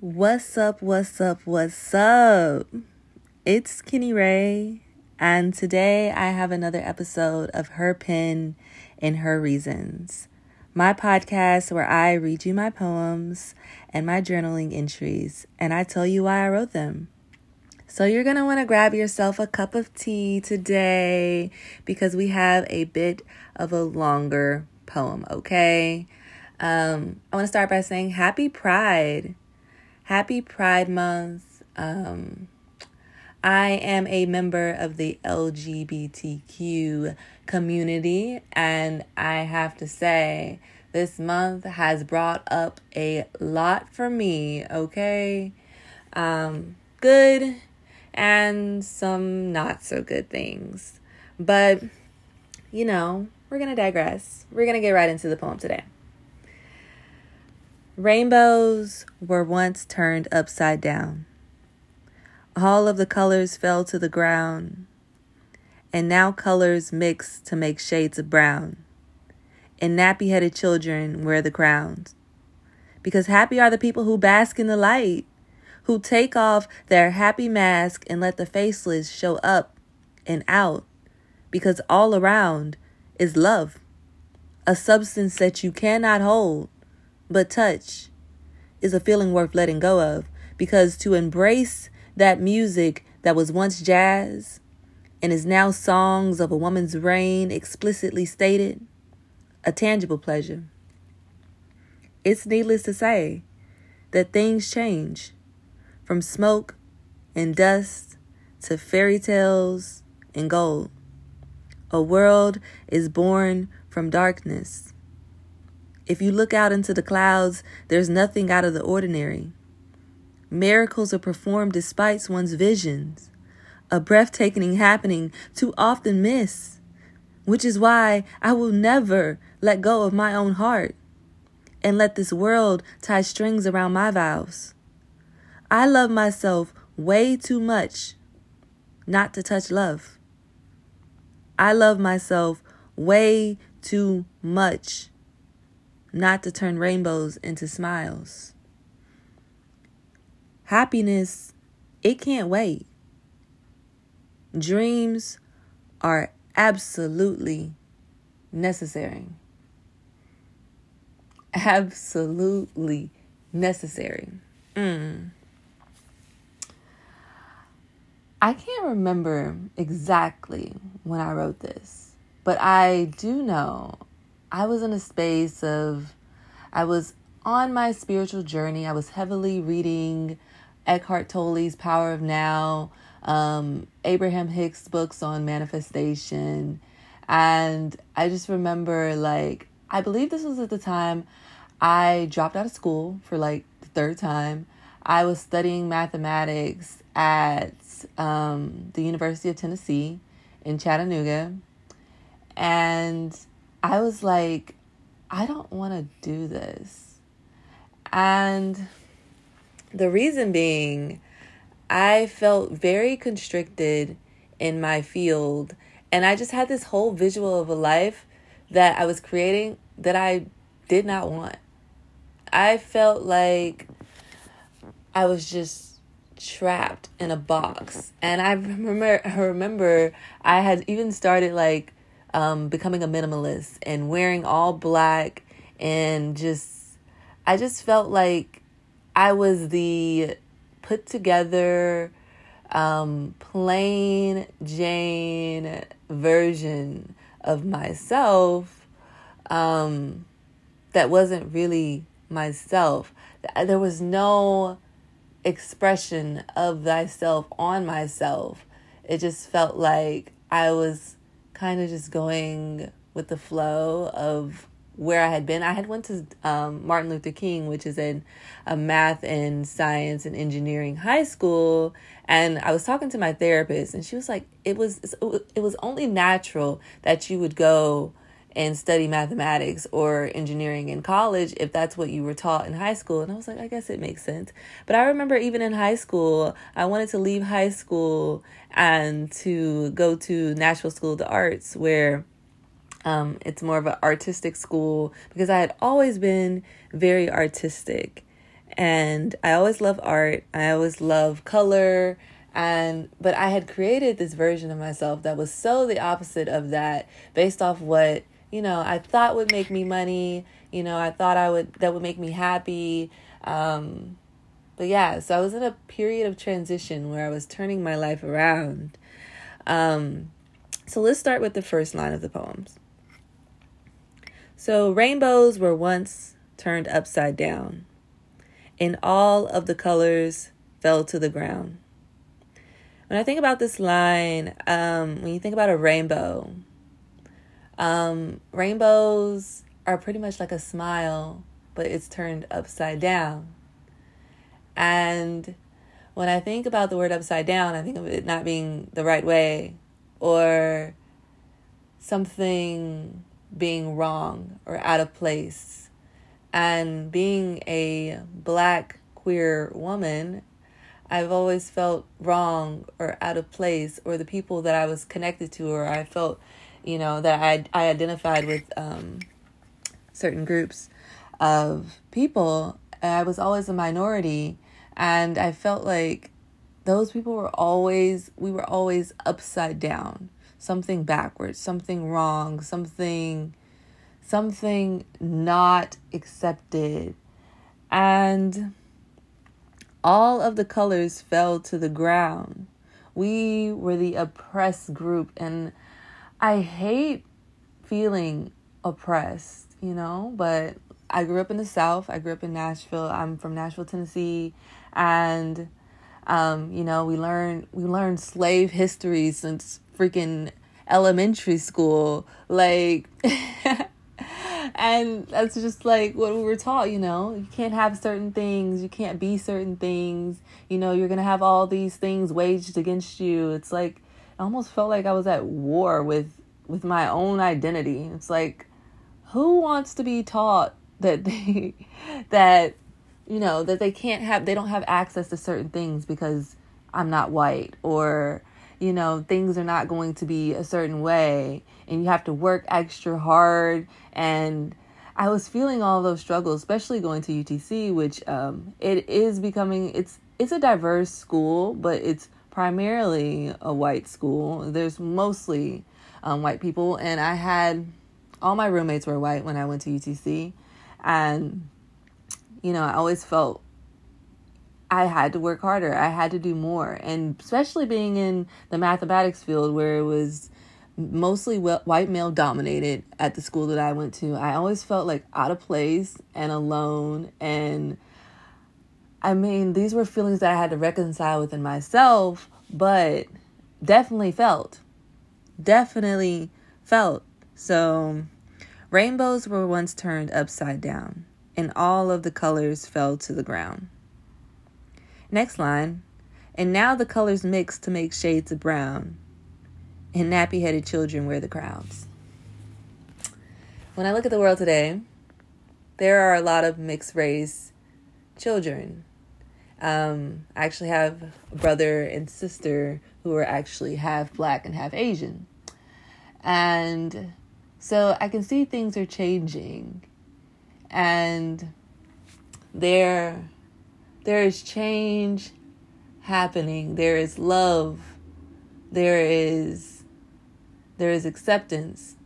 What's up? What's up? What's up? It's Kenny Ray, and today I have another episode of Her Pen and Her Reasons, my podcast where I read you my poems and my journaling entries, and I tell you why I wrote them. So, you're going to want to grab yourself a cup of tea today because we have a bit of a longer poem, okay? Um, I want to start by saying Happy Pride. Happy Pride Month. Um, I am a member of the LGBTQ community, and I have to say, this month has brought up a lot for me, okay? Um, good and some not so good things. But, you know, we're to digress. We're to get right into the poem today. Rainbows were once turned upside down. All of the colors fell to the ground, and now colors mix to make shades of brown. And nappy headed children wear the crowns. Because happy are the people who bask in the light, who take off their happy mask and let the faceless show up and out. Because all around is love, a substance that you cannot hold but touch is a feeling worth letting go of because to embrace that music that was once jazz and is now songs of a woman's reign explicitly stated, a tangible pleasure. It's needless to say that things change from smoke and dust to fairy tales and gold. A world is born from darkness if you look out into the clouds, there's nothing out of the ordinary. Miracles are performed despite one's visions, a breathtaking happening too often missed, which is why I will never let go of my own heart and let this world tie strings around my vows. I love myself way too much not to touch love. I love myself way too much not to turn rainbows into smiles. Happiness, it can't wait. Dreams are absolutely necessary. Absolutely necessary. Mm. I can't remember exactly when I wrote this, but I do know I was in a space of, I was on my spiritual journey. I was heavily reading Eckhart Tolle's Power of Now, um, Abraham Hicks' books on manifestation. And I just remember, like, I believe this was at the time I dropped out of school for like the third time. I was studying mathematics at um, the University of Tennessee in Chattanooga. And I was like, I don't want to do this. And the reason being, I felt very constricted in my field. And I just had this whole visual of a life that I was creating that I did not want. I felt like I was just trapped in a box. And I remember I remember I had even started like um, becoming a minimalist and wearing all black and just, I just felt like I was the put together, um, plain Jane version of myself um, that wasn't really myself. There was no expression of thyself on myself. It just felt like I was kind of just going with the flow of where I had been. I had went to um, Martin Luther King, which is in a math and science and engineering high school, and I was talking to my therapist, and she was like, "It was it was only natural that you would go." And study mathematics or engineering in college if that's what you were taught in high school. And I was like, I guess it makes sense. But I remember even in high school, I wanted to leave high school and to go to Nashville School of the Arts where um, it's more of an artistic school because I had always been very artistic. and I always love art. I always love color and but I had created this version of myself that was so the opposite of that based off what, you know, I thought would make me money, you know, I thought I would that would make me happy. Um but yeah, so I was in a period of transition where I was turning my life around. Um so let's start with the first line of the poems. So rainbows were once turned upside down and all of the colors fell to the ground. When I think about this line, um, when you think about a rainbow, um, rainbows are pretty much like a smile, but it's turned upside down. And when I think about the word upside down, I think of it not being the right way or something being wrong or out of place and being a black queer woman, I've always felt wrong or out of place, or the people that I was connected to, or I felt, you know, that I I identified with um, certain groups of people. I was always a minority, and I felt like those people were always we were always upside down, something backwards, something wrong, something something not accepted. And all of the colors fell to the ground. We were the oppressed group, and I hate feeling oppressed, you know, but I grew up in the South. I grew up in Nashville. I'm from Nashville, Tennessee, and um, you know, we learn we learn slave history since freaking elementary school. Like and that's just like what we were taught, you know. You can't have certain things, you can't be certain things, you know, you're gonna have all these things waged against you. It's like it almost felt like I was at war with with my own identity. It's like who wants to be taught that they that you know that they can't have they don't have access to certain things because I'm not white or you know things are not going to be a certain way and you have to work extra hard and I was feeling all those struggles, especially going to UTC, which um, it is becoming it's it's a diverse school, but it's primarily a white school. There's mostly um, white people, and I had all my roommates were white when I went to UTC, and you know I always felt I had to work harder. I had to do more, and especially being in the mathematics field where it was mostly white male dominated at the school that I went to. I always felt like out of place and alone. And I mean, these were feelings that I had to reconcile within myself, but definitely felt. Definitely felt. So, rainbows were once turned upside down, and all of the colors fell to the ground. Next line. And now the colors mix to make shades of brown and nappy headed children wear the crowns. When I look at the world today, there are a lot of mixed race children. Um, I actually have a brother and sister who are actually half black and half Asian. And so I can see things are changing. And there there is change happening. There is love. There is there is acceptance.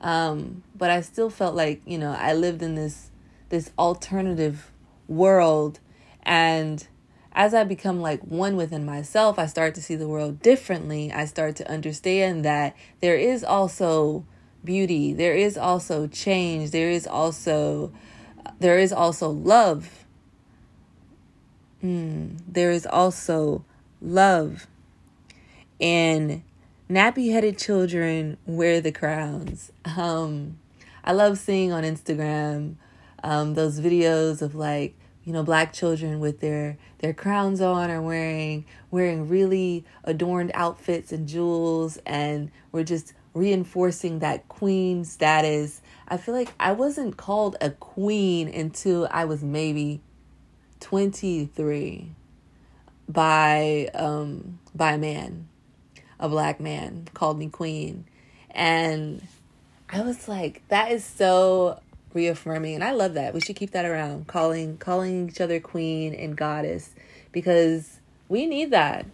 Um, but I still felt like, you know, I lived in this this alternative world and as I become like one within myself, I start to see the world differently. I start to understand that there is also beauty, there is also change, there is also there is also love. Mm, there is also love. And nappy headed children wear the crowns. Um, I love seeing on Instagram um, those videos of like you know black children with their their crowns on or wearing wearing really adorned outfits and jewels and we're just reinforcing that queen status. I feel like I wasn't called a queen until I was maybe 23 by um by a man a black man called me queen. And I was like, that is so reaffirming and I love that. We should keep that around. Calling calling each other queen and goddess because we need that.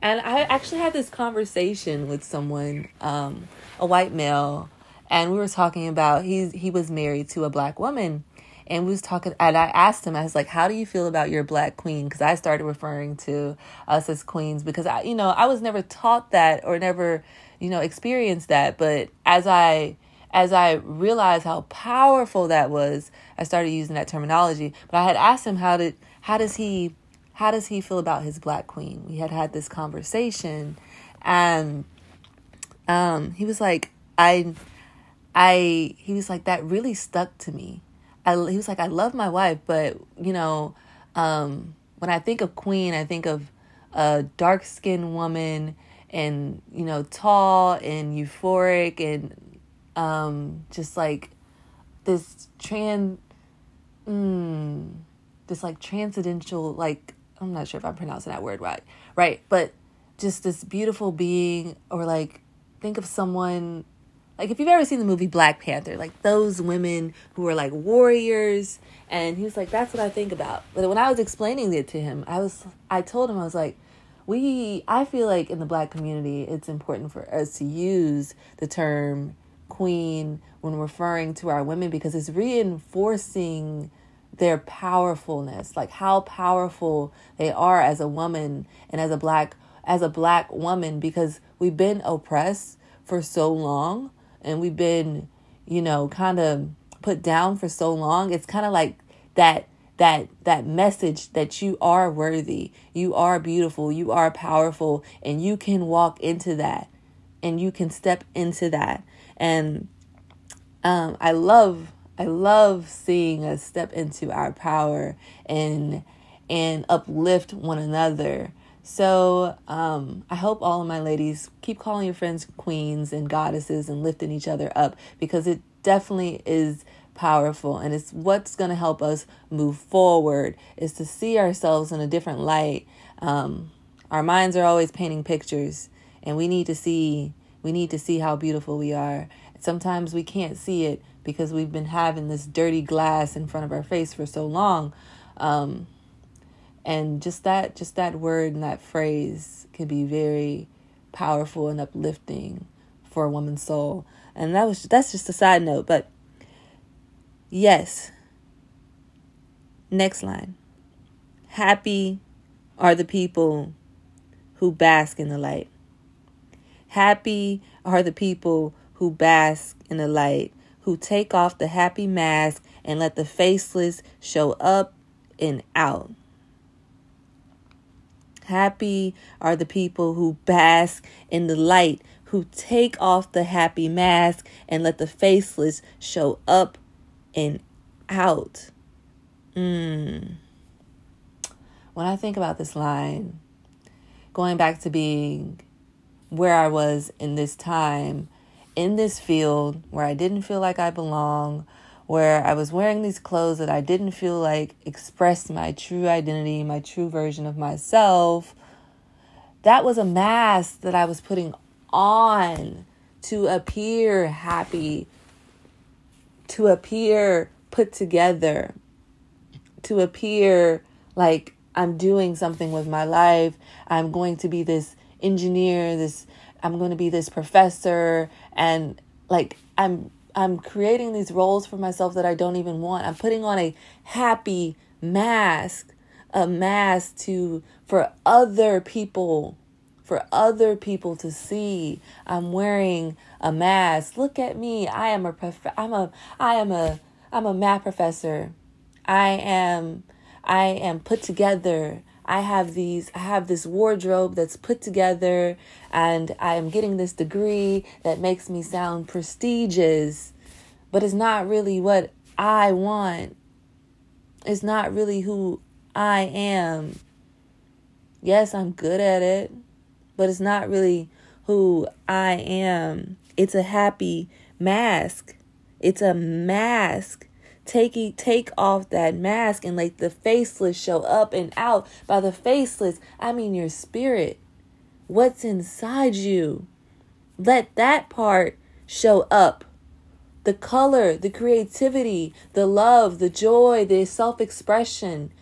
And I actually had this conversation with someone, um, a white male, and we were talking about he's he was married to a black woman and we was talking and i asked him i was like how do you feel about your black queen because i started referring to us as queens because i you know i was never taught that or never you know experienced that but as i as i realized how powerful that was i started using that terminology. But i had asked him how did how does he how does he feel about his black queen? We had had this conversation and um he was like i i he was like that really stuck to me. I, he was like, I love my wife, but you know, um, when I think of queen, I think of a dark skinned woman and, you know, tall and euphoric and um, just like this trans, mm, this like transcendental, like, I'm not sure if I'm pronouncing that word right, right, but just this beautiful being, or like, think of someone like if you've ever seen the movie Black Panther, like those women who are like warriors, and he was like, "That's what I think about." But when I was explaining it to him, I was, I told him I was like, "We, I feel like in the Black community, it's important for us to use the term queen when referring to our women because it's reinforcing." their powerfulness like how powerful they are as a woman and as a black as a black woman because we've been oppressed for so long and we've been, you know, kind of put down for so long. It's kind of like that that that message that you are worthy, you are beautiful, you are powerful, and you can walk into that, and you can step into that. And um, I love I love seeing us step into our power and and uplift one another so um, I hope all of my ladies keep calling your friends queens and goddesses and lifting each other up because it definitely is powerful and it's what's going to help us move forward is to see ourselves in a different light. Um, our minds are always painting pictures and we need to see we need to see how beautiful we are. Sometimes we can't see it because we've been having this dirty glass in front of our face for so long. Um, and just that just that word and that phrase can be very powerful and uplifting for a woman's soul and that was that's just a side note but yes next line happy are the people who bask in the light happy are the people who bask in the light who take off the happy mask and let the faceless show up and out Happy are the people who bask in the light, who take off the happy mask and let the faceless show up and out. Mm. When I think about this line, going back to being where I was in this time, in this field where I didn't feel like I belong, where I was wearing these clothes that I didn't feel like expressed my true identity, my true version of myself. That was a mask that I was putting on to appear happy, to appear put together, to appear like I'm doing something with my life. I'm going to be this engineer, this I'm going to be this professor and like I'm I'm creating these roles for myself that I don't even want. I'm putting on a happy mask, a mask to for other people, for other people to see. I'm wearing a mask. Look at me. I am a prof- I'm a I am a I'm a math professor. I am I am put together. I have these I have this wardrobe that's put together and I am getting this degree that makes me sound prestigious, but it's not really what I want. It's not really who I am. Yes, I'm good at it, but it's not really who I am. It's a happy mask. It's a mask take take off that mask and let the faceless show up and out. By the faceless, I mean your spirit. What's inside you? Let that part show up the color, the creativity, the love, the joy, the self expression.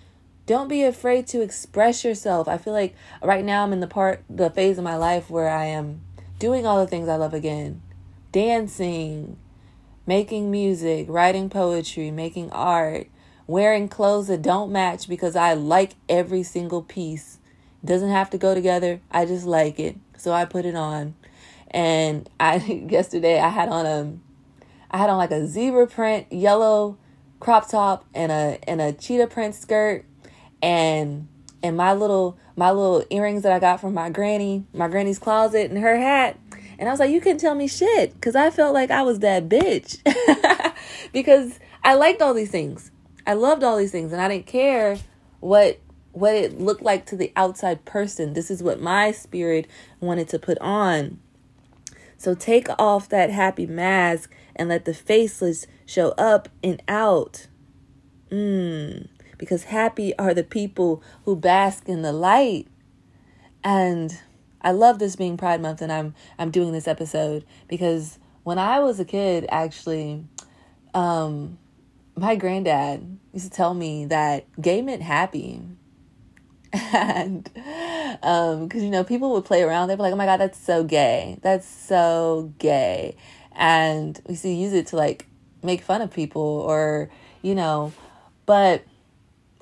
Don't be afraid to express yourself. I feel like right now I'm in the part, the phase of my life where I am doing all the things I love again dancing, making music, writing poetry, making art, wearing clothes that don't match because I like every single piece. It doesn't have to go together. I just like it. So I put it on. And I yesterday I had on a I had on like a zebra print yellow crop top and a and a cheetah print skirt and and my little my little earrings that I got from my granny, my granny's closet and her hat. And I was like, you couldn't tell me shit because I felt like I was that bitch. because I liked all these things. I loved all these things and I didn't care what what it looked like to the outside person. This is what my spirit wanted to put on. So take off that happy mask and let the faceless show up and out. Mm, because happy are the people who bask in the light. And I love this being Pride Month and I'm I'm doing this episode because when I was a kid actually um my granddad used to tell me that gay meant happy. And um cuz you know people would play around they'd be like, "Oh my god, that's so gay. That's so gay." And we used to use it to like make fun of people or you know, but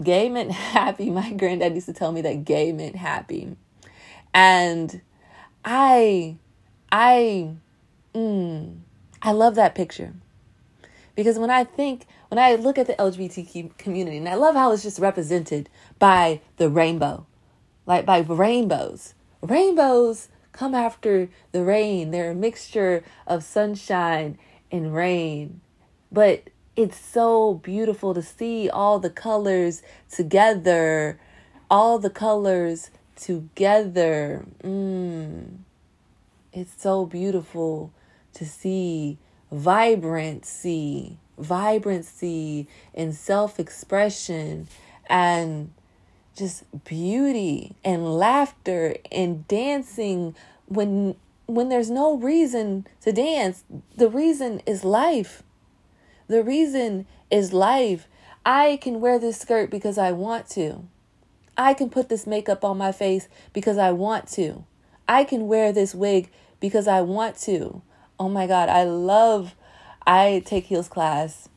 gay meant happy. My granddad used to tell me that gay meant happy. And I I mm, I love that picture. Because when I think when I look at the LGBTQ community, and I love how it's just represented by the rainbow, like by rainbows. Rainbows come after the rain. They're a mixture of sunshine and rain. But it's so beautiful to see all the colors together, all the colors together. Mm. It's so beautiful to see vibrancy vibrancy and self expression and just beauty and laughter and dancing when when there's no reason to dance the reason is life the reason is life i can wear this skirt because i want to i can put this makeup on my face because i want to i can wear this wig because i want to oh my god i love I take heels class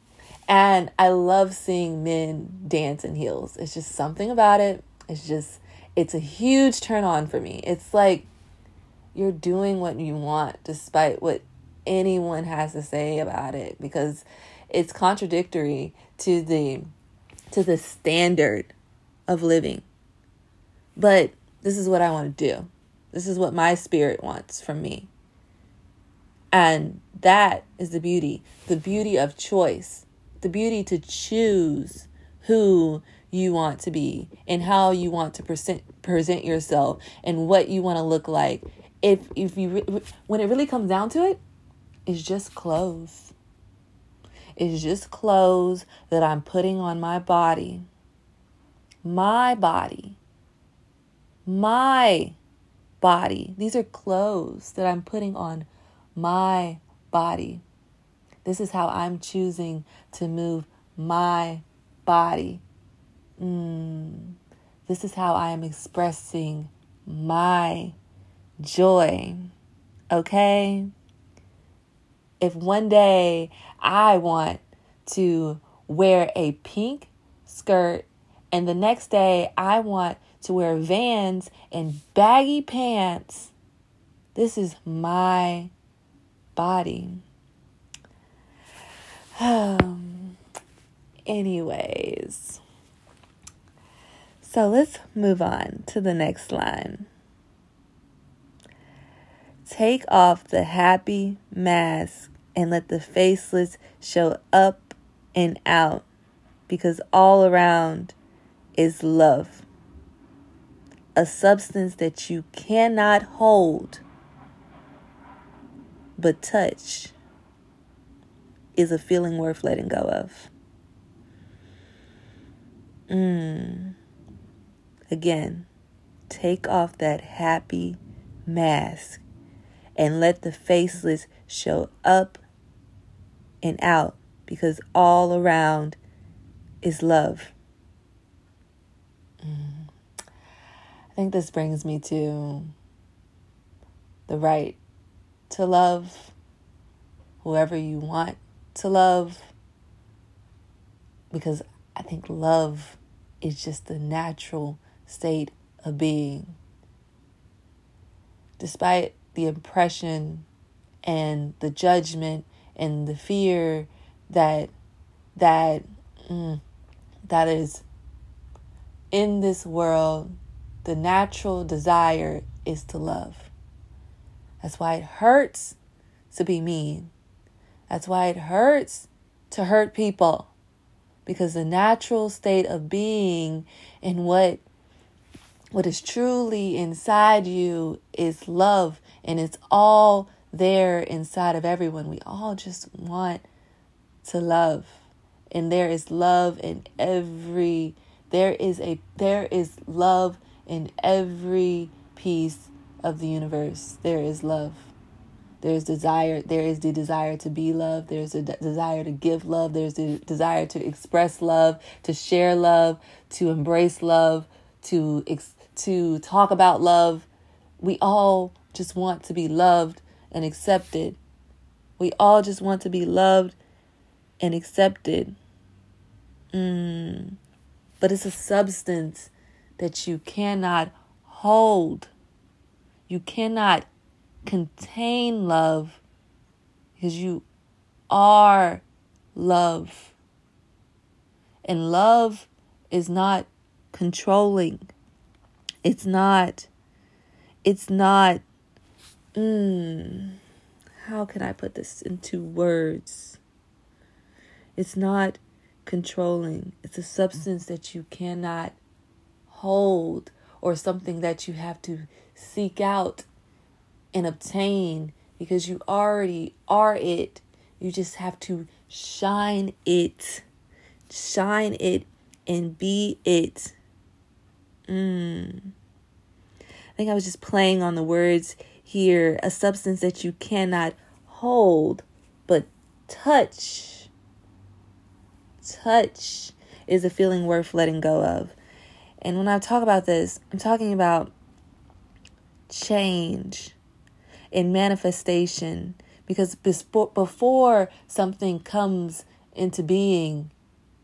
and I love seeing men dance in heels. It's just something about it. It's just, it's a huge turn on for me. It's like you're doing what you want despite what anyone has to say about it because it's contradictory to the to the standard of living. But this is what I want to do. This is what my spirit wants from me. And that is the beauty the beauty of choice, the beauty to choose who you want to be and how you want to present present yourself and what you want to look like. If if you when it really comes down to it, it's just clothes. It's just clothes that I'm putting on my body. My body. My body. These are clothes that I'm putting on my body. This is how I'm choosing to move my body. Mm. This is how I am expressing my joy. Okay? If one day I want to wear a pink skirt and the next day I want to wear vans and baggy pants, this is my body. Um, anyways, so let's move on to the next line. Take off the happy mask and let the faceless show up and out because all around is love. A substance that you cannot hold but touch is a feeling worth letting go of. Mm. Again, take off that happy mask and let the faceless show up and out because all around is love. Mm. Think this brings me to the right to love whoever you want to love because I think love is just the natural state of being. Despite the impression and the judgment and the fear that that mm, that is in this world, the natural desire is to love. That's why it hurts to be mean. That's why it hurts to hurt people. Because the natural state of being and what what is truly inside you is love and it's all there inside of everyone. We all just want to love. And there is love in every there is a there is love in every piece of the universe. There is love. There's desire. There is the desire to be loved. There's a de- desire to give love. There's the desire to express love, to share love, to embrace love, to ex- to talk about love. We all just want to be loved and accepted. We all just want to be loved and accepted. Mm. But it's a substance that you cannot hold. You cannot contain love because you are love. And love is not controlling. It's not, it's not, mm, how can I put this into words? It's not controlling. It's a substance that you cannot hold or something that you have to seek out and obtain because you already are it. You just have to shine it. Shine it and be it. Mm. I think I was just playing on the words here. A substance that you cannot hold, but touch. Touch is a feeling worth letting go of. And when I talk about this, I'm talking about change and manifestation because before something comes into being,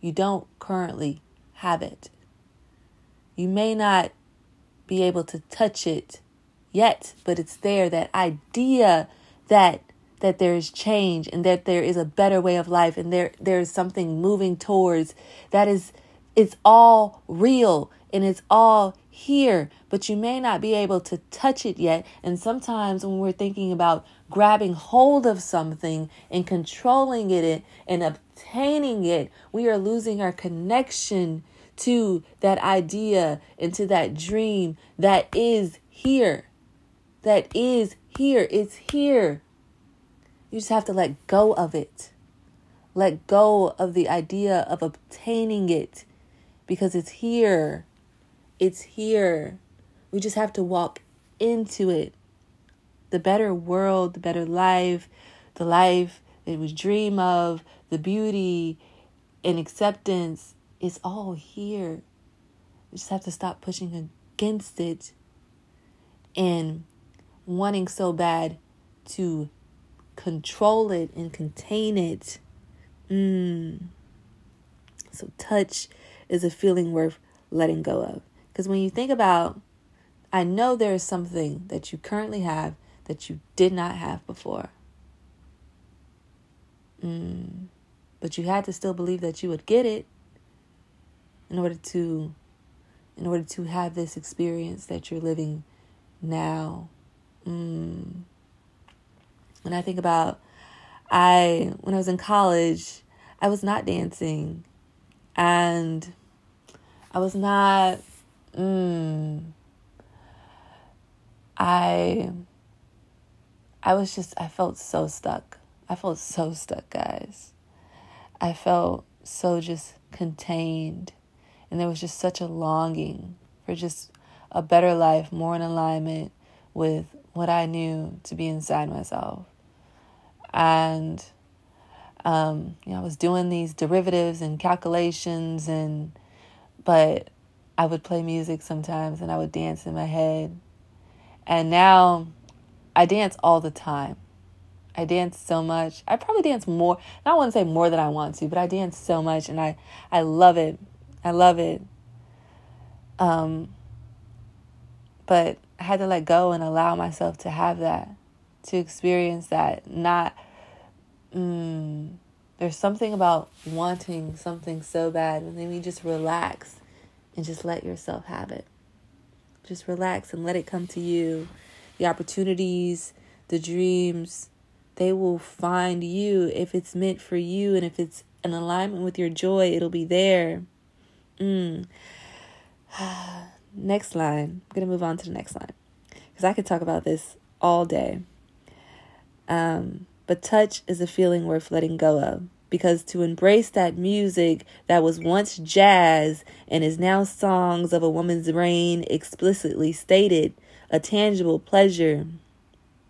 you don't currently have it. You may not be able to touch it yet, but it's there that idea that that there is change and that there is a better way of life and there there is something moving towards that is it's all real and it's all here, but you may not be able to touch it yet. And sometimes when we're thinking about grabbing hold of something and controlling it and obtaining it, we are losing our connection to that idea and to that dream that is here. That is here. It's here. You just have to let go of it. Let go of the idea of obtaining it because it's here. It's here. We just have to walk into it. The better world, the better life, the life that we dream of, the beauty and acceptance is all here. We just have to stop pushing against it and wanting so bad to control it and contain it. Mm. So, touch is a feeling worth letting go of. Because when you think about, I know there is something that you currently have that you did not have before. Mm. But you had to still believe that you would get it in order to in order to have this experience that you're living now. Mm. When I think about I when I was in college, I was not dancing and I was not mm, I I was just I felt so stuck. I felt so stuck, guys. I felt so just contained. And there was just such a longing for just a better life, more in alignment with what I knew to be inside myself. And Um, you know, I was doing these derivatives and calculations and but I would play music sometimes and I would dance in my head. And now I dance all the time. I dance so much. I probably dance more. I to say more than I want to, but I dance so much and I I love it. I love it. Um but I had to let go and allow myself to have that, to experience that. Not, mm, there's something about wanting something so bad, and then we just relax and just let yourself have it. Just relax and let it come to you. The opportunities, the dreams, they will find you if it's meant for you and if it's in alignment with your joy, it'll be there. Mm. Next line. I'm going to move on to the next line because I could talk about this all day. Um, but touch is a feeling worth letting go of because to embrace that music that was once jazz and is now songs of a woman's reign explicitly stated a tangible pleasure.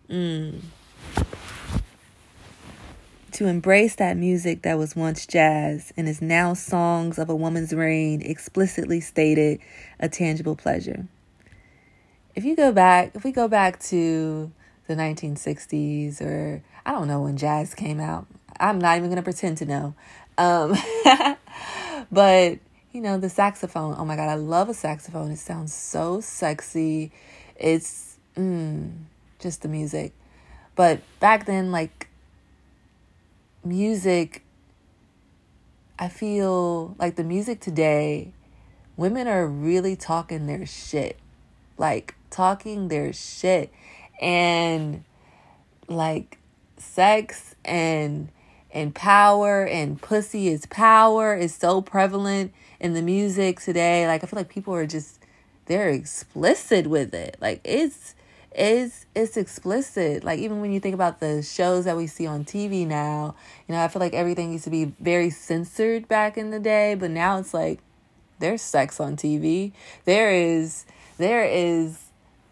Mm to embrace that music that was once jazz and is now songs of a woman's reign explicitly stated a tangible pleasure. If you go back, if we go back to the 1960s or I don't know when jazz came out, I'm not even going to pretend to know. Um, but you know, the saxophone. Oh my God, I love a saxophone. It sounds so sexy. It's mm, just the music. But back then, like music, I feel like the music today, women are really talking their shit. Like, talking their shit. And, like, sex and and power and pussy is power is so prevalent in the music today like i feel like people are just they're explicit with it like it's is it's explicit. Like even when you think about the shows that we see on TV now, you know, I feel like everything used to be very censored back in the day, but now it's like there's sex on TV. There is there is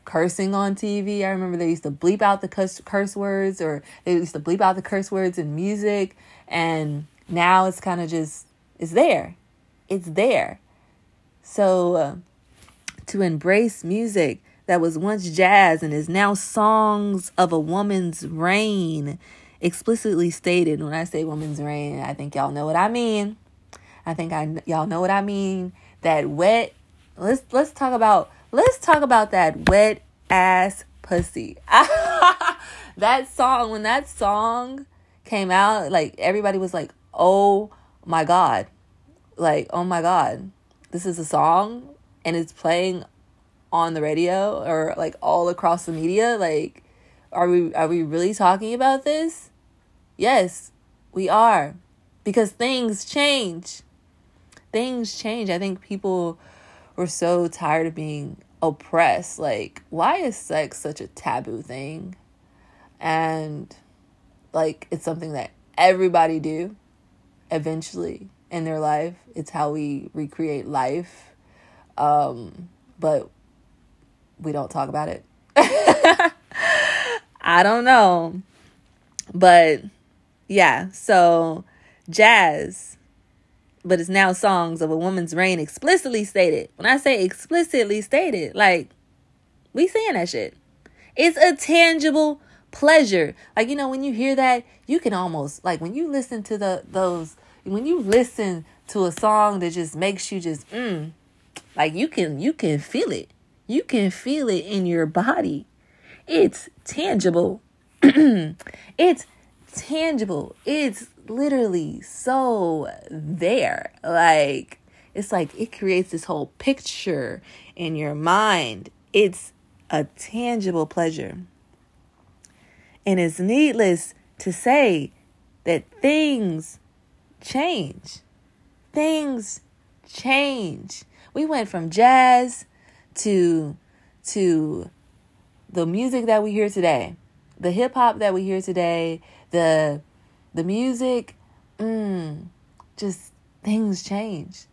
cursing on TV. I remember they used to bleep out the curse, curse words or they used to bleep out the curse words in music and now it's kind of just it's there. It's there. So uh, to embrace music that was once jazz and is now songs of a woman's reign explicitly stated when i say woman's reign i think y'all know what i mean i think i y'all know what i mean that wet let's let's talk about let's talk about that wet ass pussy. That song when that song came out like everybody was like oh my god. Like oh my god this is a song and it's playing on the radio or like all across the media? Like are we are we really talking about this? Yes we are. Because things change. Things change. I think people were so tired of being oppressed like why is sex such a taboo thing and like it's something that everybody do eventually in their life it's how we recreate life um but we don't talk about it. I don't know. But yeah, so jazz, but it's now songs of a woman's reign explicitly stated. When I say explicitly stated, like we saying that shit. It's a tangible pleasure. Like you know, when you hear that, you can almost like when you listen to the those when you listen to a song that just makes you just mm, like you can you can feel it. You can feel it in your body. It's tangible. it's tangible. It's literally so there. Like, it's like it creates this whole picture in your mind. It's a tangible pleasure. And it's needless to say that things change. Things change. We went from jazz to to the music that we hear today, the hip hop that we hear today, the the music, mm, just things change.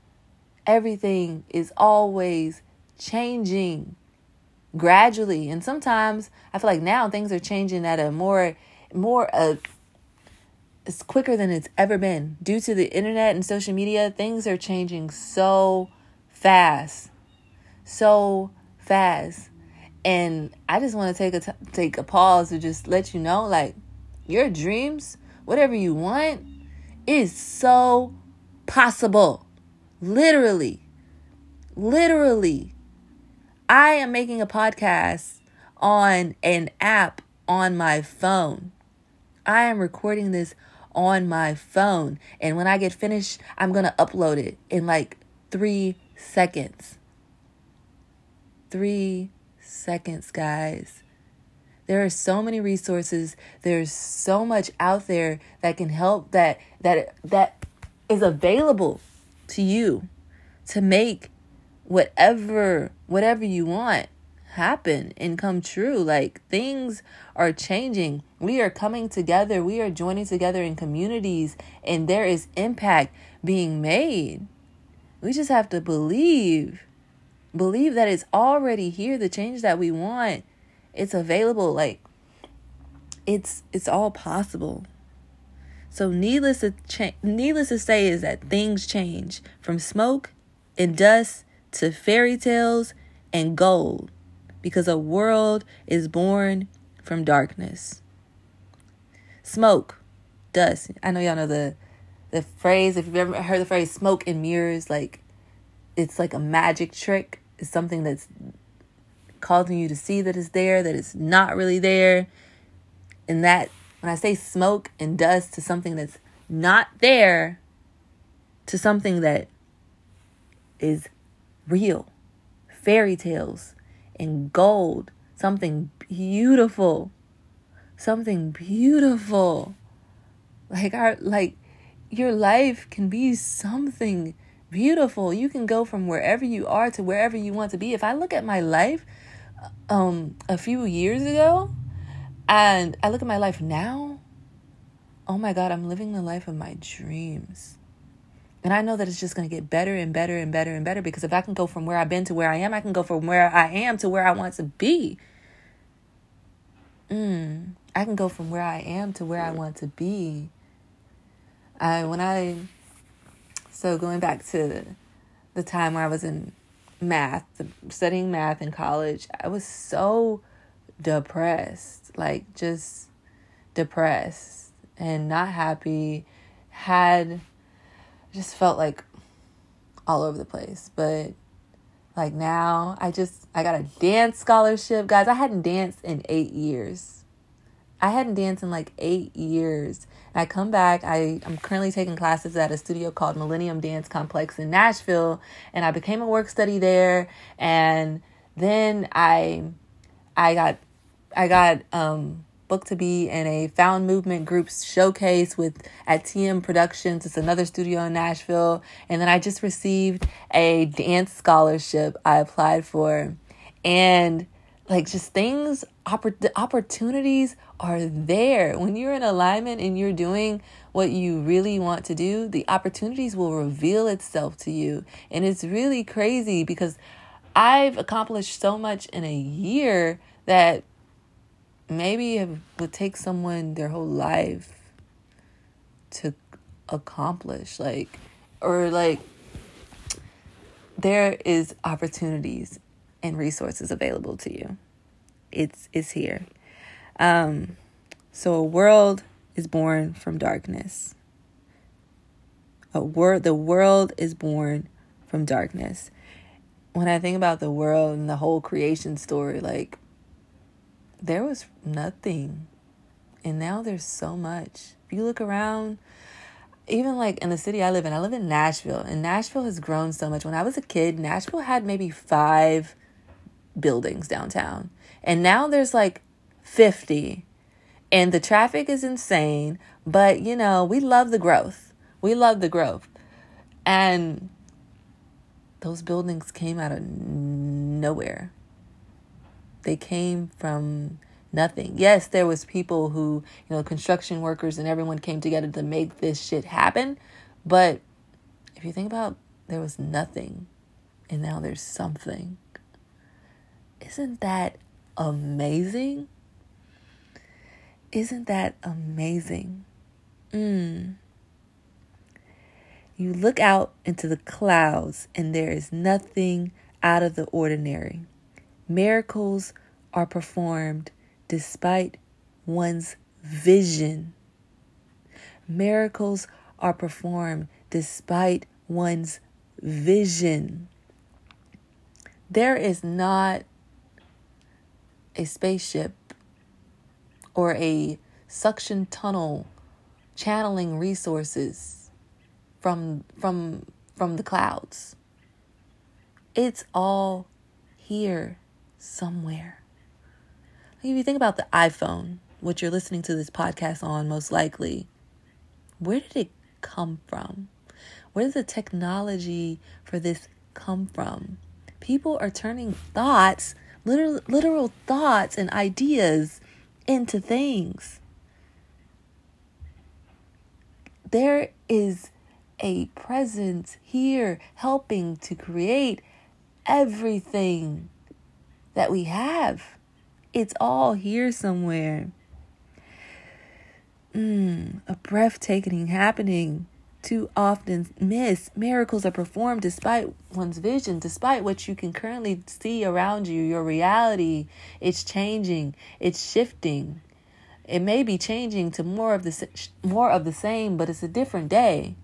Everything is always changing gradually, and sometimes I feel like now things are changing at a more more a it's quicker than it's ever been. Due to the internet and social media, things are changing so fast. So fast. And I just want to take a t- take a pause to just let you know like your dreams, whatever you want, is so possible. Literally. Literally. I am making a podcast on an app on my phone. I am recording this on my phone. And when I get finished, I'm going to upload it in like three seconds. Three seconds, guys. There are so many resources. There's so much out there that can help that that that is available to you to make whatever whatever you want happen and come true. Like things are changing. We are coming together. We are joining together in communities and there is impact being made. We just have to believe. Believe that it's already here, the change that we want. It's available like it's it's all possible. So needless to cha- needless to say is that things change from smoke and dust to fairy tales and gold because a world is born from darkness. Smoke, dust. I know y'all know the the phrase. If you've ever heard the phrase "smoke and mirrors," like it's like a magic trick. It's something that's causing you to see that it's there, that it's not really there, and that when I say smoke and dust to something that's not there, to something that is real, fairy tales, and gold, something beautiful, something beautiful. Like our like your life can be something beautiful. You can go from wherever you are to wherever you want to be. If I look at my life um a few years ago and I look at my life now, oh my god, I'm living the life of my dreams. And I know that it's just going to get better and better and better and better because if I can go from where I've been to where I am, I can go from where I am to where I want to be. Mm, I can go from where I am to where I want to be. I when I so going back to the time where I was in math, studying math in college, I was so depressed, like just depressed and not happy. Had just felt like all over the place. But like now, I just I got a dance scholarship, guys. I hadn't danced in eight years. I hadn't danced in like eight years. I come back. I I'm currently taking classes at a studio called Millennium Dance Complex in Nashville, and I became a work study there. And then I I got I got um booked to be in a Found Movement Group's showcase with at TM Productions. It's another studio in Nashville. And then I just received a dance scholarship I applied for. And like just things, oppor- opportunities are there. When you're in alignment and you're doing what you really want to do, the opportunities will reveal itself to you. And it's really crazy because I've accomplished so much in a year that maybe it would take someone their whole life to accomplish like or like there is opportunities and resources available to you it's it's here um so a world is born from darkness a word the world is born from darkness when i think about the world and the whole creation story like there was nothing. And now there's so much. If you look around, even like in the city I live in, I live in Nashville, and Nashville has grown so much. When I was a kid, Nashville had maybe five buildings downtown, and now there's like 50. And the traffic is insane, but you know, we love the growth. We love the growth. And those buildings came out of nowhere. They came from nothing. Yes, there was people who, you know, construction workers and everyone came together to make this shit happen, but if you think about there was nothing and now there's something. Isn't that amazing? Isn't that amazing? Mm. You look out into the clouds, and there is nothing out of the ordinary. Miracles are performed despite one's vision. Miracles are performed despite one's vision. There is not a spaceship or a suction tunnel channeling resources from from from the clouds. It's all here somewhere. If you think about the iPhone, what you're listening to this podcast on most likely, where did it come from? Where does the technology for this come from? People are turning thoughts, literal, literal thoughts and ideas into things. There is a presence here helping to create everything that we have. It's all here somewhere. Mm, a breathtaking happening too often miss. Miracles are performed despite one's vision, despite what you can currently see around you. Your reality, it's changing, it's shifting. It may be changing to more of the more of the same, but it's a different day.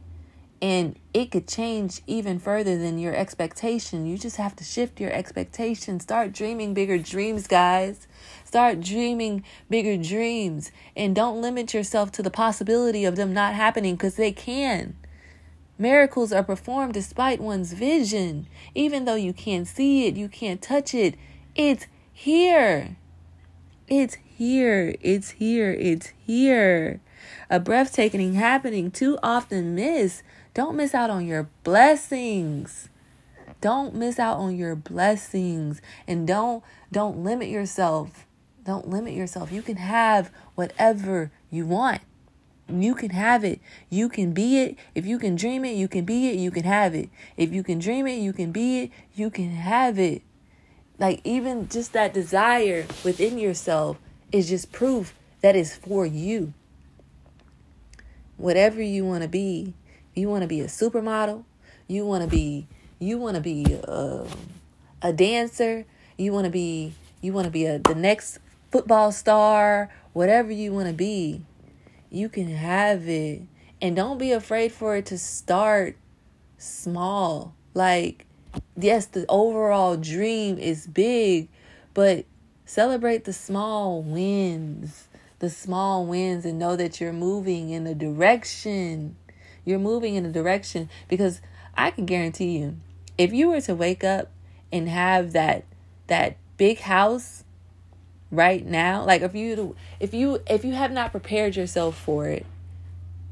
And it could change even further than your expectation. You just have to shift your expectation. Start dreaming bigger dreams, guys. Start dreaming bigger dreams. And don't limit yourself to the possibility of them not happening because they can. Miracles are performed despite one's vision. Even though you can't see it, you can't touch it, it's here. It's here. It's here. It's here. A breathtaking happening too often missed don't miss out on your blessings. Don't miss out on your blessings and don't don't limit yourself. Don't limit yourself. You can have whatever you want. You can have it. You can be it. If you can dream it, you can be it. You can have it. If you can dream it, you can be it. You can have it. Like even just that desire within yourself is just proof that it's for you. Whatever you want to be, you want to be a supermodel, you want to be you want to be a, a dancer, you want to be you want to be a the next football star, whatever you want to be, you can have it. And don't be afraid for it to start small. Like yes, the overall dream is big, but celebrate the small wins. The small wins and know that you're moving in a direction you're moving in a direction because I can guarantee you, if you were to wake up and have that that big house right now, like if you if you if you have not prepared yourself for it,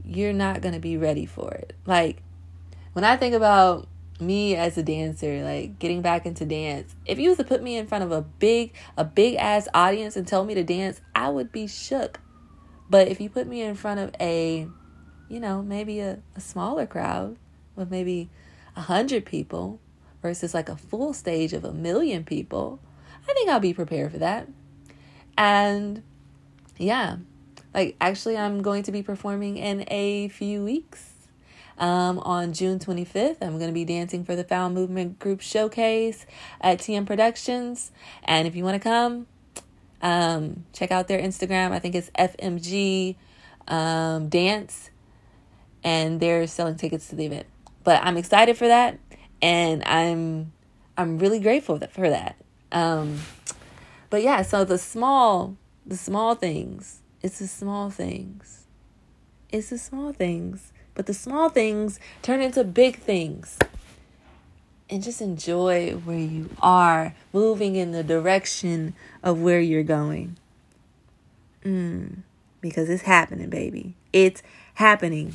you're not going to be ready for it. Like when I think about me as a dancer, like getting back into dance, if you was to put me in front of a big a big ass audience and tell me to dance, I would be shook. But if you put me in front of a you know, maybe a, a smaller crowd with maybe a hundred people versus like a full stage of a million people, I think I'll be prepared for that. And yeah, like actually, I'm going to be performing in a few weeks. Um, on June 25th, I'm going to be dancing for the Found Movement Group Showcase at TM Productions. And if you want to come, um, check out their Instagram. I think it's FMG um, Dance and they're selling tickets to the event. But I'm excited for that, and I'm I'm really grateful for that. Um, but yeah, so the small the small things. It's the small things. It's the small things. But the small things turn into big things. And just enjoy where you are, moving in the direction of where you're going. Mm, because it's happening, baby. It's happening.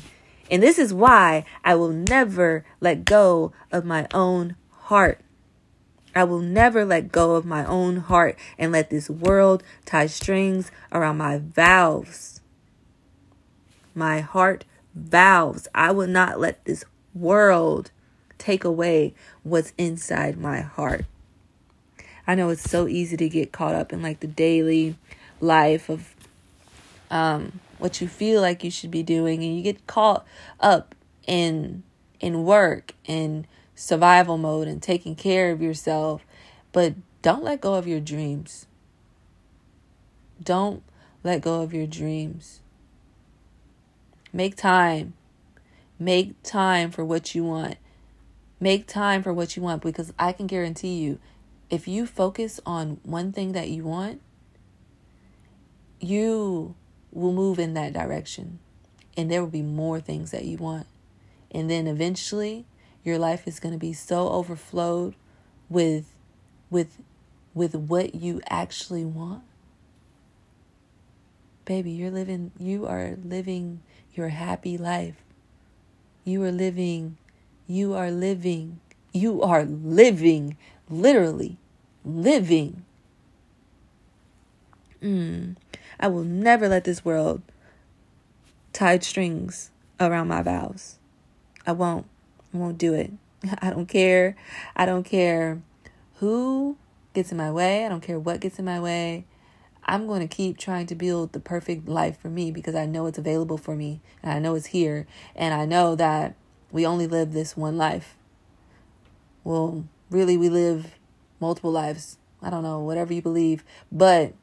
And this is why I will never let go of my own heart. I will never let go of my own heart and let this world tie strings around my valves. My heart valves. I will not let this world take away what's inside my heart. I know it's so easy to get caught up in like the daily life of um, what you feel like you should be doing, and you get caught up in in work and survival mode and taking care of yourself, but don't let go of your dreams. Don't let go of your dreams. Make time. Make time for what you want. Make time for what you want because I can guarantee you if you focus on one thing that you want, you will move in that direction. And there will be more things that you want. And then eventually your life is going to be so overflowed with with with what you actually want. Baby, you're living you are living your happy life. You are living you are living you are living literally living. Mm. I will never let this world tie strings around my vows. I won't. I won't do it. I don't care. I don't care who gets in my way. I don't care what gets in my way. I'm going to keep trying to build the perfect life for me because I know it's available for me and I know it's here and I know that we only live this one life. Well, really, we live multiple lives. I don't know, whatever you believe, but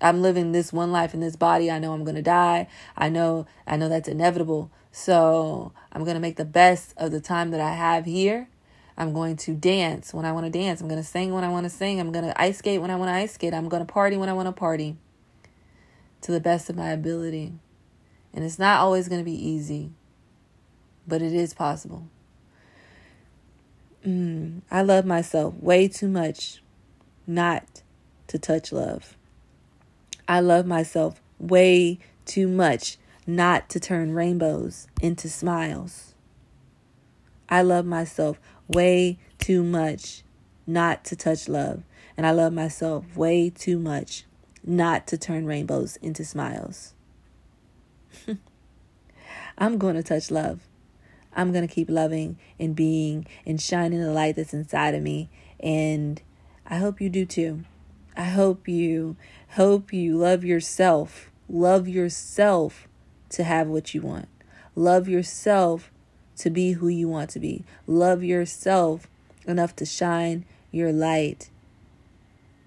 I'm living this one life in this body. I know I'm going to die. I know I know that's inevitable. So, I'm going to make the best of the time that I have here. I'm going to dance when I want to dance. I'm going to sing when I want to sing. I'm going to ice skate when I want to ice skate. I'm going to party when I want to party to the best of my ability. And it's not always going to be easy, but it is possible. Mm, I love myself way too much not to touch love. I love myself way too much not to turn rainbows into smiles. I love myself way too much not to touch love. And I love myself way too much not to turn rainbows into smiles. I'm going to touch love. I'm going to keep loving and being and shining the light that's inside of me. And I hope you do too. I hope you hope you love yourself. Love yourself to have what you want. Love yourself to be who you want to be. Love yourself enough to shine your light.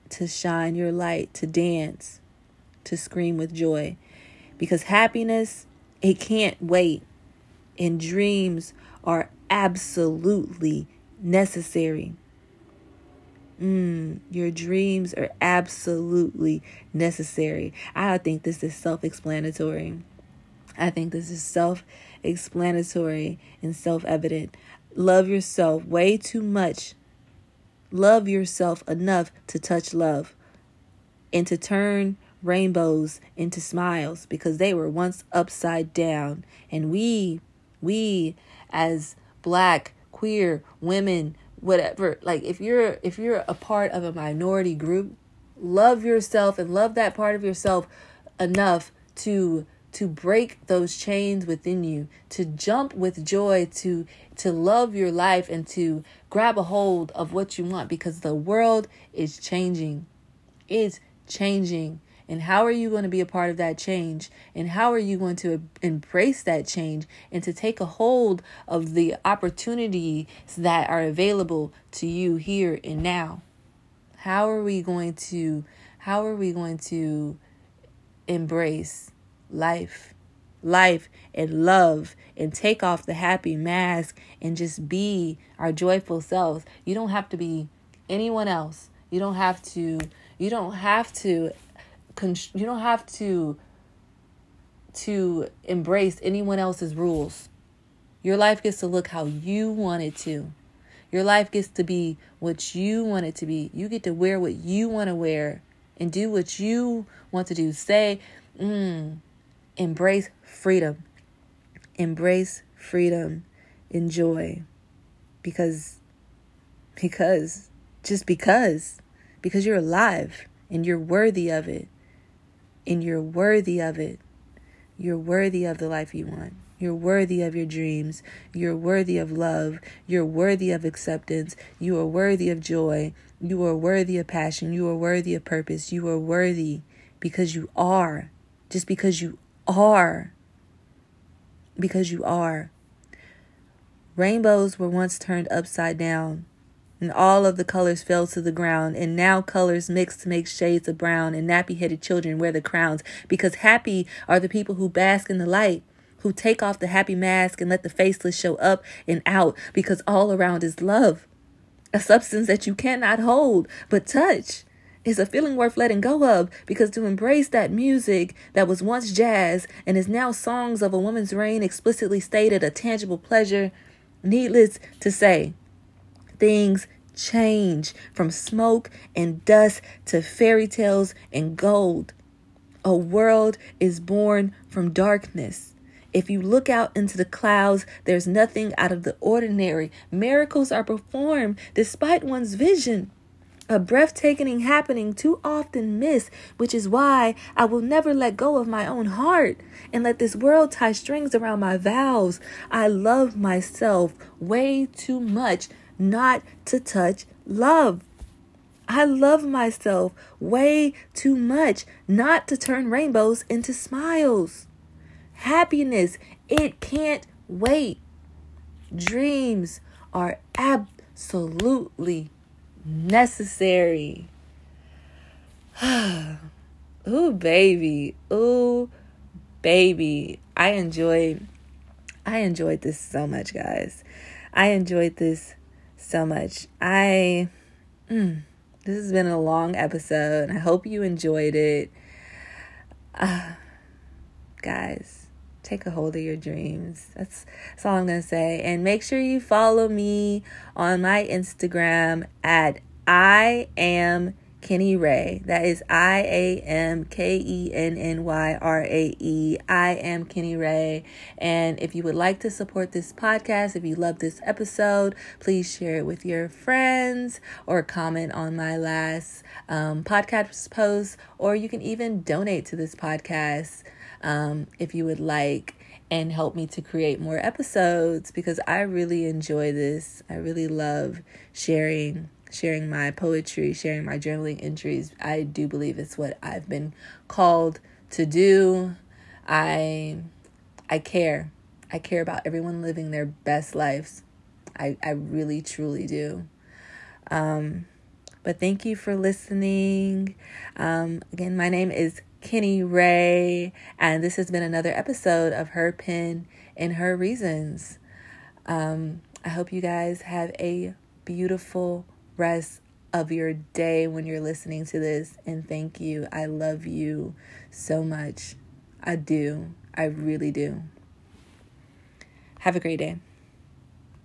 To shine your light, to dance, to scream with joy. Because happiness, it can't wait. And dreams are absolutely necessary. Mm, your dreams are absolutely necessary. I think this is self explanatory. I think this is self explanatory and self evident. Love yourself way too much. Love yourself enough to touch love and to turn rainbows into smiles because they were once upside down. And we, we as black, queer women, whatever like if you're if you're a part of a minority group love yourself and love that part of yourself enough to to break those chains within you to jump with joy to to love your life and to grab a hold of what you want because the world is changing it's changing and how are you going to be a part of that change? And how are you going to embrace that change and to take a hold of the opportunities that are available to you here and now? How are we going to how are we going to embrace life? Life and love and take off the happy mask and just be our joyful selves. You don't have to be anyone else. You don't have to you don't have to you don't have to to embrace anyone else's rules. Your life gets to look how you want it to. Your life gets to be what you want it to be. You get to wear what you want to wear and do what you want to do. Say, mm, embrace freedom. Embrace freedom. Enjoy. Because, because, just because, because you're alive and you're worthy of it and you're worthy of it. You're worthy of the life you want. You're worthy of your dreams. You're worthy of love. You're worthy of acceptance. You are worthy of joy. You are worthy of passion. You are worthy of purpose. You are worthy because you are. Just because you are. Because you are. Rainbows were once turned upside down, and all of the colors fell to the ground, and now colors mix to make shades of brown, and nappy headed children wear the crowns, because happy are the people who bask in the light, who take off the happy mask and let the faceless show up and out, because all around is love, a substance that you cannot hold but touch is a feeling worth letting go of because to embrace that music that was once jazz and is now songs of a woman's reign explicitly stated a tangible pleasure, needless to say, things change from smoke and dust to fairy tales and gold. A world is born from darkness. If you look out into the clouds, there's nothing out of the ordinary. Miracles are performed despite one's vision a breathtaking happening too often missed, which is why I will never let go of my own heart and let this world tie strings around my vows. I love myself way too much not to touch love. I love myself way too much not to turn rainbows into smiles. Happiness, it can't wait. Dreams are absolutely necessary. Ooh, baby. Ooh, baby. I enjoyed I enjoyed this so much, guys. I enjoyed this so much. I mm, this has been a long episode. I hope you enjoyed it. Uh, guys, take a hold of your dreams. That's, that's all I'm to say. And make sure you follow me on my Instagram at I am Kenny Rae. That is I A M K E N N Y R A E. I am Kenny Rae. And if you would like to support this podcast, if you love this episode, please share it with your friends or comment on my last um, podcast post, or you can even donate to this podcast um, if you would like and help me to create more episodes because I really enjoy this. I really love sharing sharing my poetry, sharing my journaling entries. I do believe it's what I've been called to do. I I care. I care about everyone living their best lives. I I really truly do. Um but thank you for listening. Um again, my name is Kenny Rae. and this has been another episode of Her Pen and Her Reasons. Um, I hope you guys have a beautiful rest of your day when you're listening to this, and thank you. I love you so much. I do. I really do. Have a great day.